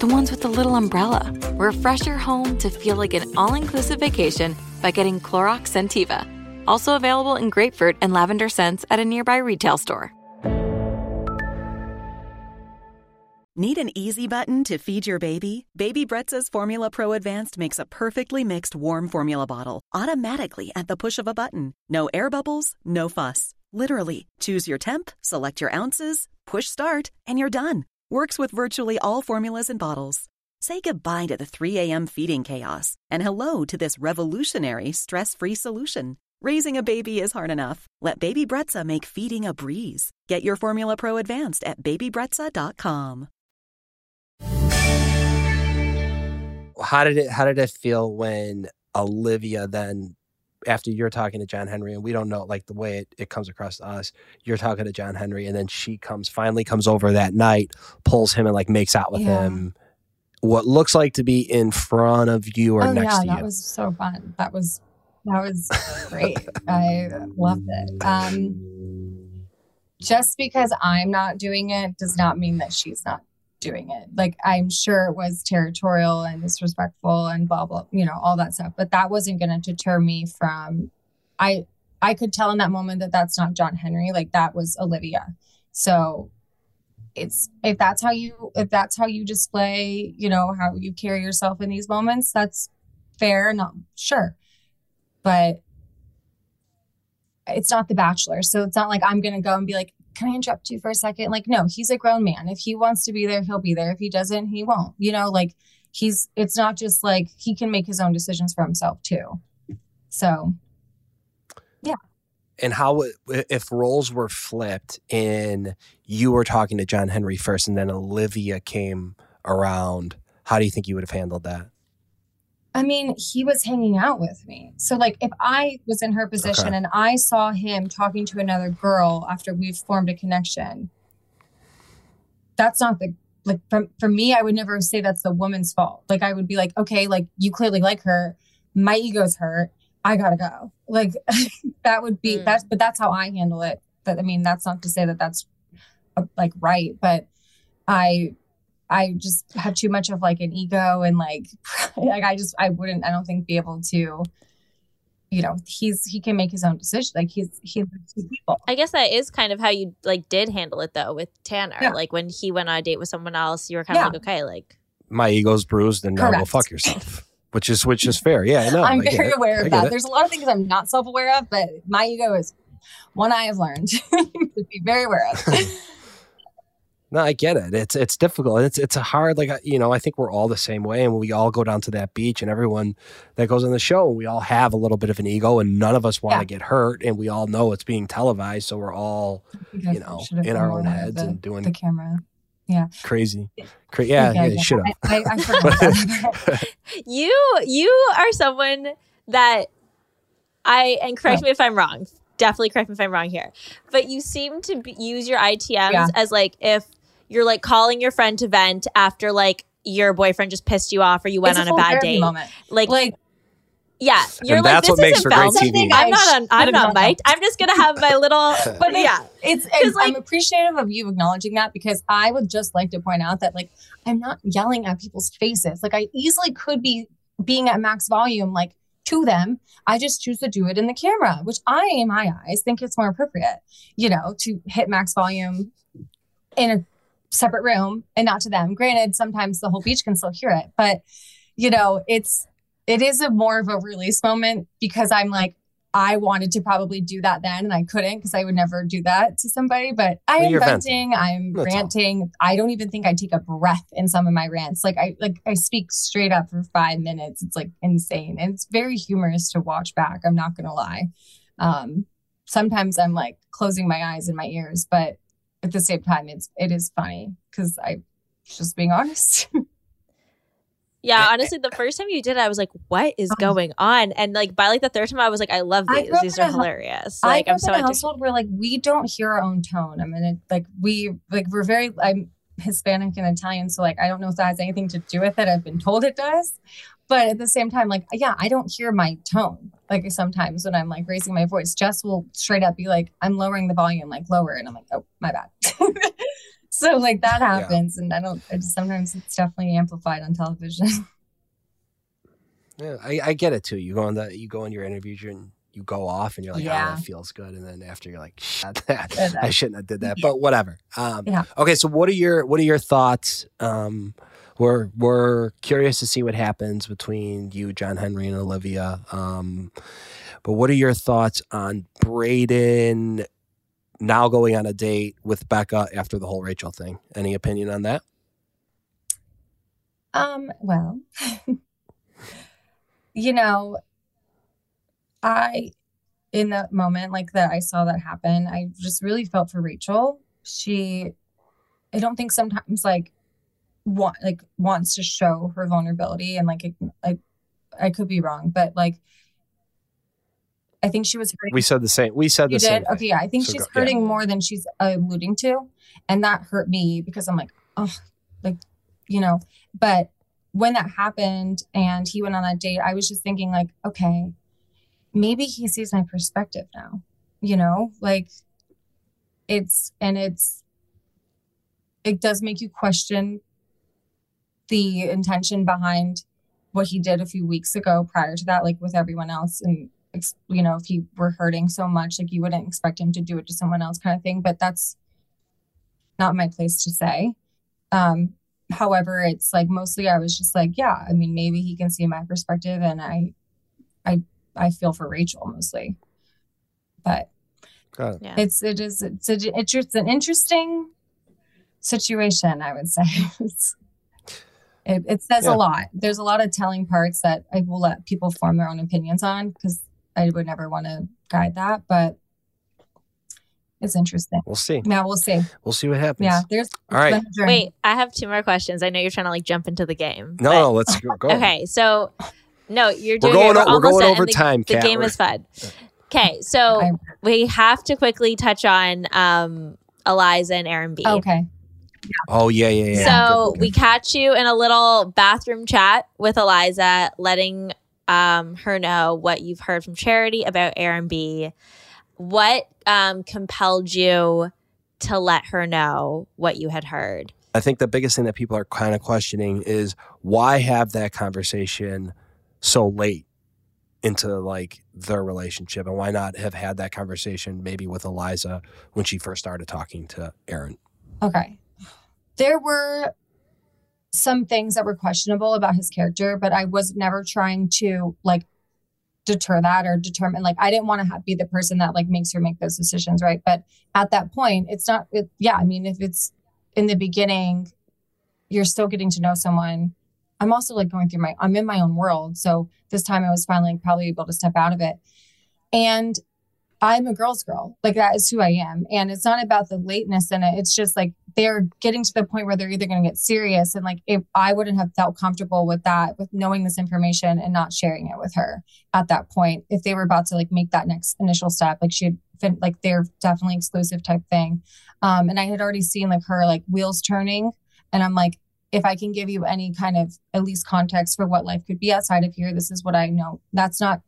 The ones with the little umbrella. Refresh your home to feel like an all inclusive vacation by getting Clorox Scentiva. Also available in grapefruit and lavender scents at a nearby retail store. Need an easy button to feed your baby? Baby Brezza's Formula Pro Advanced makes a perfectly mixed warm formula bottle automatically at the push of a button. No air bubbles, no fuss. Literally, choose your temp, select your ounces, push start, and you're done. Works with virtually all formulas and bottles. Say goodbye to the 3 a.m. feeding chaos and hello to this revolutionary stress free solution. Raising a baby is hard enough. Let Baby Brezza make feeding a breeze. Get your Formula Pro Advanced at babybrezza.com. How did it how did it feel when Olivia then after you're talking to John Henry and we don't know like the way it, it comes across to us, you're talking to John Henry and then she comes finally comes over that night, pulls him and like makes out with Yeah. him. What looks like to be in front of you or oh next yeah, to you. that was so fun. That was that was great. <laughs> I loved it. Um, just because I'm not doing it does not mean that she's not doing it. Like I'm sure it was territorial and disrespectful and blah blah, you know, all that stuff. But that wasn't going to deter me from. I I could tell in that moment that that's not John Henry. Like that was Olivia. So it's if that's how you if that's how you display, you know, how you carry yourself in these moments, that's fair. Not sure, but it's not The Bachelor, so it's not like I'm gonna go and be like, "Can I interrupt you for a second? Like, no, he's a grown man. If he wants to be there, he'll be there. If he doesn't, he won't. You know, like he's. It's not just like he can make his own decisions for himself too. So yeah. and how if roles were flipped and you were talking to John Henry first and then Olivia came around, how do you think you would have handled that? I mean, he was hanging out with me. So, like, if I was in her position Okay. and I saw him talking to another girl after we've formed a connection, that's not the like for, for me, I would never say that's the woman's fault. Like, I would be like, okay, like, you clearly like her. My ego's hurt. I gotta go. Like, <laughs> that would be Mm. that's, but that's how I handle it. But I mean, that's not to say that that's uh, like right, but I I just have too much of like an ego and like <laughs> like I just I wouldn't I don't think be able to you know he's he can make his own decision like he's he lives people I guess that is kind of how you like did handle it though with Tanner. Yeah. Like when he went on a date with someone else, you were kind of Yeah. like, okay, like My ego's bruised and now go fuck yourself. <laughs> Which is which is fair. Yeah, I know. I'm I very aware I of that it. there's a lot of things I'm not self aware of but my ego is one I have learned <laughs> to be very aware of No, I get it. It's it's difficult. It's it's a hard like uh, you know. I think we're all the same way, and we all go down to that beach, and everyone that goes on the show, we all have a little bit of an ego, and none of us want to Yeah. get hurt, and we all know it's being televised, so we're all you know in our own heads the, and doing the camera Yeah, crazy. Cra- yeah, yeah, Okay, should have. I, I, I forgot <laughs> you you are someone that I and correct me if I'm wrong. Definitely correct me if I'm wrong here. But you seem to be, use your ITMs Yeah. as like if you're like calling your friend to vent after like your boyfriend just pissed you off or you went It's on a full bad therapy date. moment Like, like yeah, you're And like that's this what makes isn't for great. TV. I'm not I on. I'm not done mic'd. I'm just gonna have my little. <laughs> But it- yeah, it's, 'Cause, it's like- I'm appreciative of you acknowledging that because I would just like to point out that like I'm not yelling at people's faces. Like I easily could be being at max volume, like to them. I just choose to do it in the camera, which I, in my eyes, think it's more appropriate, you know, to hit max volume in a separate room and not to them. Granted, sometimes the whole beach can still hear it, but you know, it's it is a more of a release moment because I'm like, I wanted to probably do that then and I couldn't because I would never do that to somebody. But I am you're venting, I'm That's all. ranting. I don't even think I take a breath in some of my rants. Like I like I speak straight up for five minutes. It's like insane. And it's very humorous to watch back. I'm not gonna lie. Um sometimes I'm like closing my eyes and my ears, but at the same time it's it is funny because I just being honest. <laughs> Yeah, eh, honestly, the first time you did it, I was like, "What is um, going on?" And like by like the third time, I was like, "I love these. up These are hu- hilarious." I Like grew I'm up so in a household where like we don't hear our own tone. I mean, it, like we like we're very I'm Hispanic and Italian, so like I don't know if that has anything to do with it. I've been told it does, but at the same time, like yeah, I don't hear my tone. Like sometimes when I'm like raising my voice, Jess will straight up be like, "I'm lowering the volume, like lower," and I'm like, "Oh, my bad." <laughs> so like that happens, and I don't. I just, sometimes it's definitely amplified on television. <laughs> Yeah, I, I get it too. You go on the you go on your interviews and you go off and you're like, Yeah. oh, that feels good. And then after you're like, that I I- shouldn't have did that. <laughs> But whatever. Um, Yeah. Okay, so what are your what are your thoughts? Um, we're we're curious to see what happens between you, John Henry, and Olivia. Um, but what are your thoughts on Brayden now going on a date with Becca after the whole Rachel thing? Any opinion on that? Um, well, <laughs> you know, I, in that moment, like that I saw that happen, I just really felt for Rachel. She, I don't think sometimes like want like wants to show her vulnerability and like it, I, I could be wrong, but like I think she was hurting We said the same. We said you the same. did? thing. Okay, yeah. I think So she's go- yeah. hurting more than she's alluding to. And that hurt me because I'm like, oh, like, you know, but when that happened and he went on that date, I was just thinking, like, okay, maybe he sees my perspective now, you know, like it's, and it's, it does make you question the intention behind what he did a few weeks ago prior to that, like with everyone else. And you know, if he were hurting so much, like you wouldn't expect him to do it to someone else, kind of thing. But that's not my place to say. Um, however, it's like mostly I was just like, yeah, I mean, maybe he can see my perspective, and I, I, I feel for Rachel mostly. But Got it. Yeah. it's it is it's a, it's just an interesting situation, I would <laughs> say. It, it says Yeah. a lot. There's a lot of telling parts that I will let people form their own opinions on because I would never want to guide that, but it's interesting. We'll see. Yeah, we'll see. We'll see what happens. Yeah, there's All right. been. Wait, I have two more questions. I know you're trying to like jump into the game. No, but- no, let's go. go. <laughs> Okay, so no, you're doing. We're doing going. it. o- We're going over and the, time. The Kat. game is fun. Okay, so <laughs> I- we have to quickly touch on um Eliza and Aaron B. Okay. Oh yeah, yeah, yeah. So Good, we good. catch you in a little bathroom chat with Eliza, letting um, her know what you've heard from Charity about Aaron B. What um, compelled you to let her know what you had heard? I think the biggest thing that people are kind of questioning is why have that conversation so late into like their relationship, and why not have had that conversation maybe with Eliza when she first started talking to Aaron. Okay. There were some things that were questionable about his character, but I was never trying to like deter that or determine like I didn't want to be the person that like makes her make those decisions, right? But at that point, it's not it, yeah, I mean if it's in the beginning you're still getting to know someone. I'm also like going through my I'm in my own world. So this time I was finally probably able to step out of it. And I'm a girl's girl. Like that is who I am. And it's not about the lateness in it. It's just like they're getting to the point where they're either going to get serious. And like if I wouldn't have felt comfortable with that, with knowing this information and not sharing it with her at that point, if they were about to like make that next initial step, like she had fin- like they're definitely exclusive type thing. Um, and I had already seen like her like wheels turning. And I'm like, if I can give you any kind of at least context for what life could be outside of here, this is what I know. That's not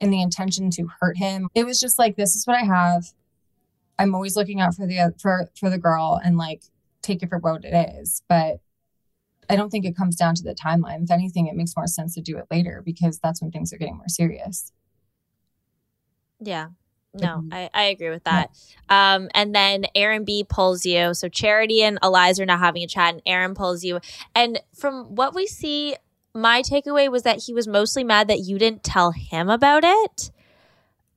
in the intention to hurt him. It was just like this is what I have. I'm always looking out for the for for the girl and like take it for what it is. But I don't think it comes down to the timeline. If anything, it makes more sense to do it later because that's when things are getting more serious. Yeah. No, Mhm. I, I agree with that. Um, and then Aaron B pulls you. So Charity and Eliza are now having a chat, and Aaron pulls you. And from what we see, my takeaway was that he was mostly mad that you didn't tell him about it,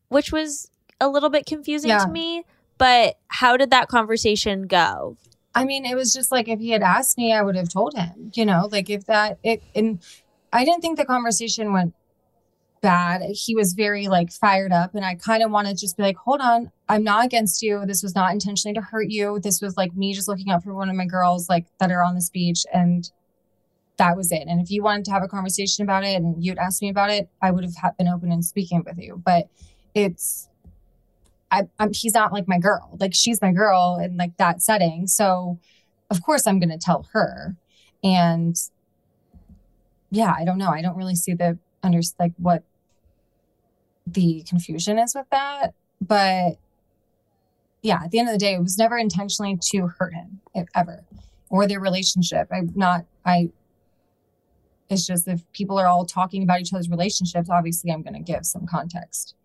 which was a little bit confusing Yeah. to me. But how did that conversation go? I mean, it was just like if he had asked me, I would have told him, you know, like if that it and I didn't think the conversation went bad. He was very like fired up and I kind of wanted to just be like, hold on, I'm not against you. This was not intentionally to hurt you. This was like me just looking out for one of my girls like that are on this beach and that was it. And if you wanted to have a conversation about it and you'd asked me about it, I would have been open and speaking with you. But it's I, I'm, he's not like my girl. Like she's my girl in like that setting. So of course I'm going to tell her. And yeah, I don't know. I don't really see the under like what the confusion is with that. But yeah, at the end of the day, it was never intentionally to hurt him if, ever or their relationship. I'm not, I, it's just if people are all talking about each other's relationships, obviously I'm going to give some context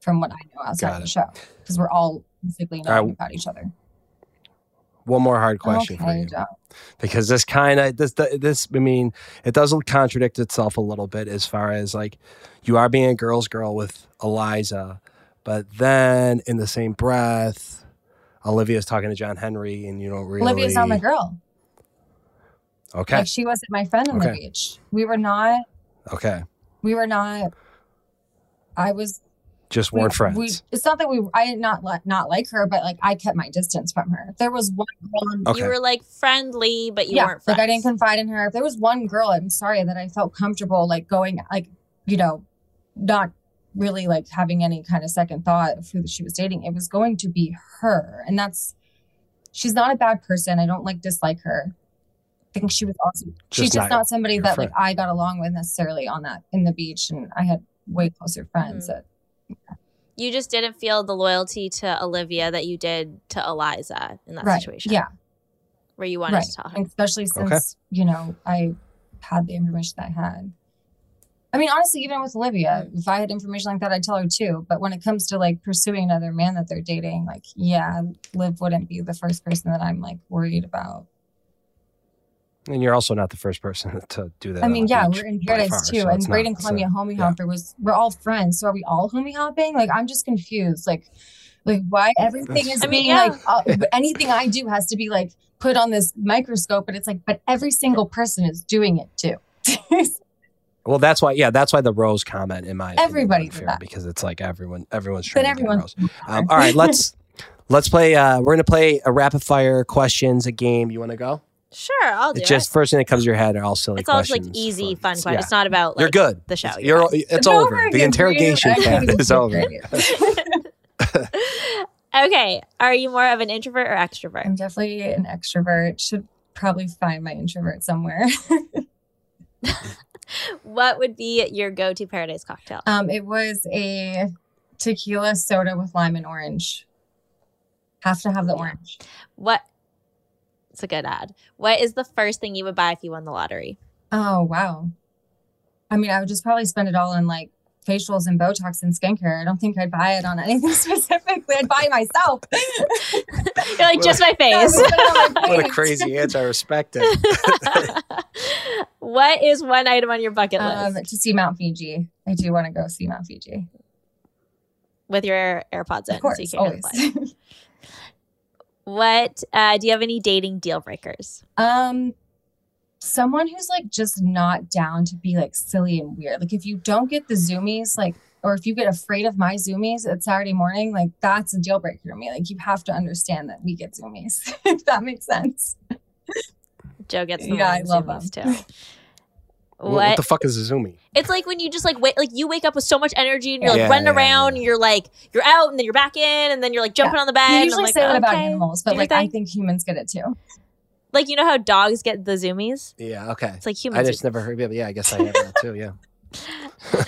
from what I know outside of the show because we're all basically All right. knowing about each other. One more hard question for you. Because this kind of this this I mean it does contradict itself a little bit as far as like you are being a girl's girl with Eliza, but then in the same breath, Olivia's talking to John Henry, and you don't really. Olivia's not my girl. Okay, Like she wasn't my friend on the beach. We were not. okay, We were not. I was. just weren't friends. We, it's not that we. I did not li- not like her, but like I kept my distance from her. There was one. girl Okay. You were like friendly, but you yeah, weren't friends. like I didn't confide in her. If there was one girl, I'm sorry that I felt comfortable like going like you know, not really like having any kind of second thought of who she was dating. It was going to be her, and that's she's not a bad person. I don't like dislike her. I think she was also she's Just just not not, somebody that friend. like I got along with necessarily on that in the beach, and I had way closer friends Mhm. that you just didn't feel the loyalty to Olivia that you did to Eliza in that right, situation. yeah, Where you wanted right, to tell her. and especially since Okay. you know I had the information that I had. I mean, honestly, even with Olivia, if I had information like that, I'd tell her too. But when it comes to like pursuing another man that they're dating, like, yeah, Liv wouldn't be the first person that I'm like worried about. And you're also not the first person <laughs> to do that. I mean, yeah, beach we're in by paradise too. so and it's Brayden not, so- Columbia homie yeah. hopper was we're all friends. So are we all homie hopping? Like I'm just confused. Like like why everything <laughs> is I mean, being yeah. like uh, anything I do has to be like put on this microscope, and it's like, but every single person is doing it too. <laughs> Well, that's why. Yeah, that's why the rose comment in my Everybody is did unfair, because it's like everyone everyone's but trying to get everyone. rose. Um, all right, let's let's play. Uh, we're gonna play a rapid fire questions, a game. You want to go? Sure, I'll do It's just first thing that comes to your head are all silly It's all like easy, for- fun questions. yeah. It's not about like You're good. the show. You're, You're it's, It's over. over The again for you. interrogation I can't phase even is over. okay. Are you more of an introvert or extrovert? I'm definitely an extrovert. Should probably find my introvert somewhere. <laughs> What would be your go-to paradise cocktail? Um, it was a tequila soda with lime and orange. Have to have the orange. What? It's a good ad. What is the first thing you would buy if you won the lottery? Oh wow. I mean, I would just probably spend it all on like facials and Botox and skincare. I don't think I'd buy it on anything <laughs> specifically. I'd buy myself. <laughs> You're like just my <laughs> face. spend it on What a crazy answer. I respect it. what is one item on your bucket Um, list to see Mount Fiji. I do want to go see Mount Fiji. with your AirPods in? Of course, so you can't hear always. What uh, do you have any dating deal breakers? Um, someone who's like just not down to be like silly and weird. Like if you don't get the zoomies, like or if you get afraid of my zoomies at Saturday morning, like that's a deal breaker to me. Like you have to understand that we get zoomies, <laughs> if that makes sense. Joe gets the Yeah, I love zoomies them. too. What, What? what the fuck is a zoomie? it's like when you just like wait, like you wake up with so much energy and you're like Yeah, running yeah, around yeah. and you're like you're out and then you're back in and then you're like jumping on the bed. You and I'm usually like, say that about animals, but your like I think humans get it too. like you know how dogs get the zoomies. Yeah. Okay. It's like humans. I humans. just never heard. Yeah, yeah, I guess I have that too. Yeah. <laughs>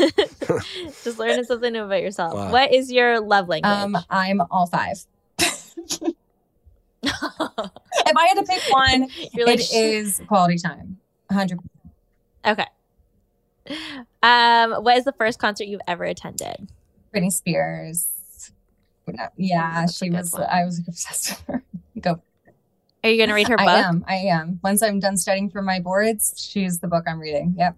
just learning something new about yourself. Wow. What is your love language? Um, I'm all five. <laughs> if I had to pick one, <laughs> you're like it is quality time. 100 Okay. Um, what is the first concert you've ever attended? Britney Spears. Yeah, that's she was. one. I was obsessed with her. <laughs> Go. Are you going to read her book? I am. I am. Once I'm done studying for my boards, she's the book I'm reading. Yep.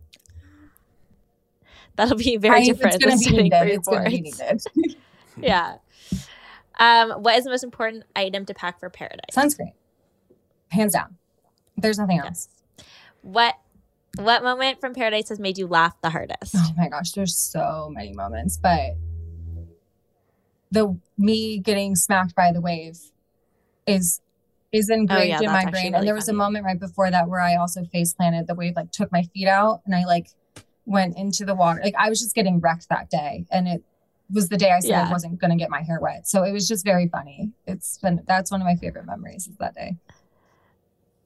That'll be very I- different It's gonna than be needed. It's gonna be needed. <laughs> <laughs> Yeah. Um, what is the most important item to pack for paradise? Sunscreen, hands down. There's nothing else. What what moment from paradise has made you laugh the hardest? Oh my gosh, there's so many moments, but the me getting smacked by the wave is is engraved Oh, yeah, in my brain. really and there was a moment right before that where I also face planted. The wave like took my feet out, and I like went into the water. Like I was just getting wrecked that day, and it was the day I said Yeah. I wasn't going to get my hair wet. So it was just very funny. It's been that's one of my favorite memories is that day.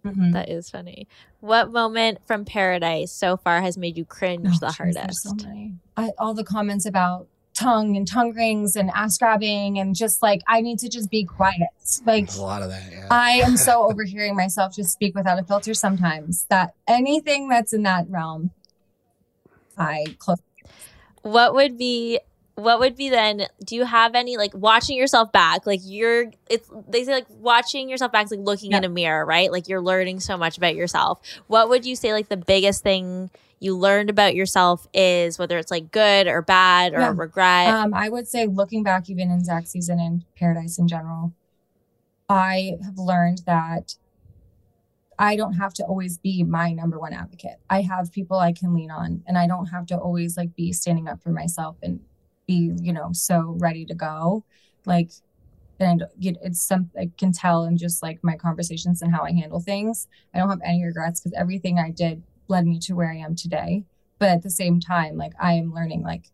Mhm. That is funny. What moment from paradise so far has made you cringe Oh, the geez, hardest? So. I, all the comments about tongue and tongue rings and ass grabbing and just like I need to just be quiet. Like There's a lot of that. Yeah. I am so <laughs> overhearing myself just speak without a filter sometimes that anything that's in that realm, I close. what would be what would be then do you have any like watching yourself back like you're it's they say like watching yourself back is like looking in a mirror right like you're learning so much about yourself what would you say like the biggest thing you learned about yourself is whether it's like good or bad or Yeah. regret Um, I would say looking back, even in Zach season and Paradise in general, I have learned that I don't have to always be my number one advocate. I have people I can lean on, and I don't have to always like be standing up for myself and be, you know, so ready to go. Like, and it's something I can tell in just like my conversations and how I handle things. I don't have any regrets because everything I did led me to where I am today. But at the same time, like I am learning, like,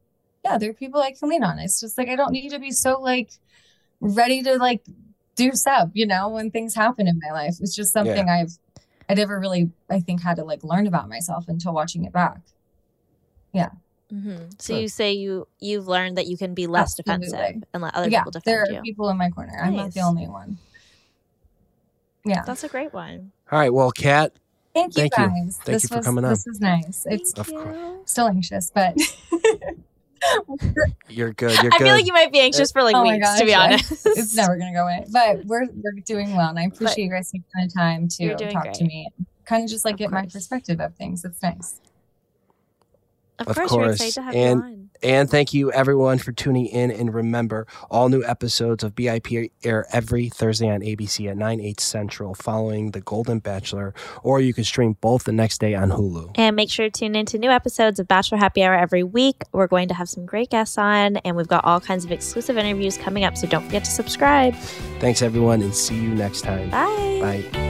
yeah, there are people I can lean on. It's just like I don't need to be so like ready to like do sub, you know, when things happen in my life. It's just something I've I never really I think had to like learn about myself until watching it back. Hmm so Good. you say you you've learned that you can be less Absolutely. defensive and let other yeah, people defend there are you people in my corner. I'm not the only one. Yeah. that's a great one All right. Well, Kat, Thank you Thank you. guys. Thank this you for was, coming on. This was nice. It's Of course. still anxious, but <laughs> you're good. You're i good. feel like you might be anxious for like Oh my weeks to be gosh, I- honest it's never gonna go away. But we're we're doing well, and I appreciate you guys taking the time to doing talk to me and kind of just like Of get my perspective of things. It's nice. Of, Of course, we're course. excited to have And- you on And thank you everyone for tuning in. And remember, all new episodes of BIP air every Thursday on ABC at 9, 8 Central following The Golden Bachelor, or you can stream both the next day on Hulu. And make sure to tune in to new episodes of Bachelor Happy Hour every week. We're going to have some great guests on, and we've got all kinds of exclusive interviews coming up. So don't forget to subscribe. Thanks everyone, and see you next time. Bye. Bye.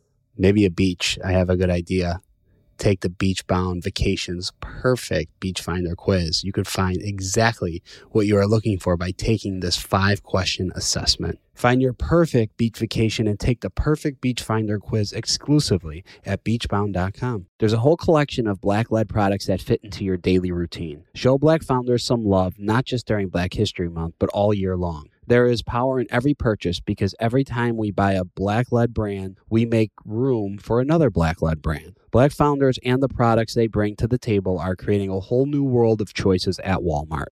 Maybe a beach. I have a good idea. Take the Beachbound Vacations Perfect Beach Finder quiz. You can find exactly what you are looking for by taking this five question assessment. Find your perfect beach vacation and take the perfect beach finder quiz exclusively at beachbound.com. There's a whole collection of black led products that fit into your daily routine. Show black founders some love, not just during Black History Month, but all year long. There is power in every purchase because every time we buy a black led brand, we make room for another black led brand. Black founders and the products they bring to the table are creating a whole new world of choices at Walmart.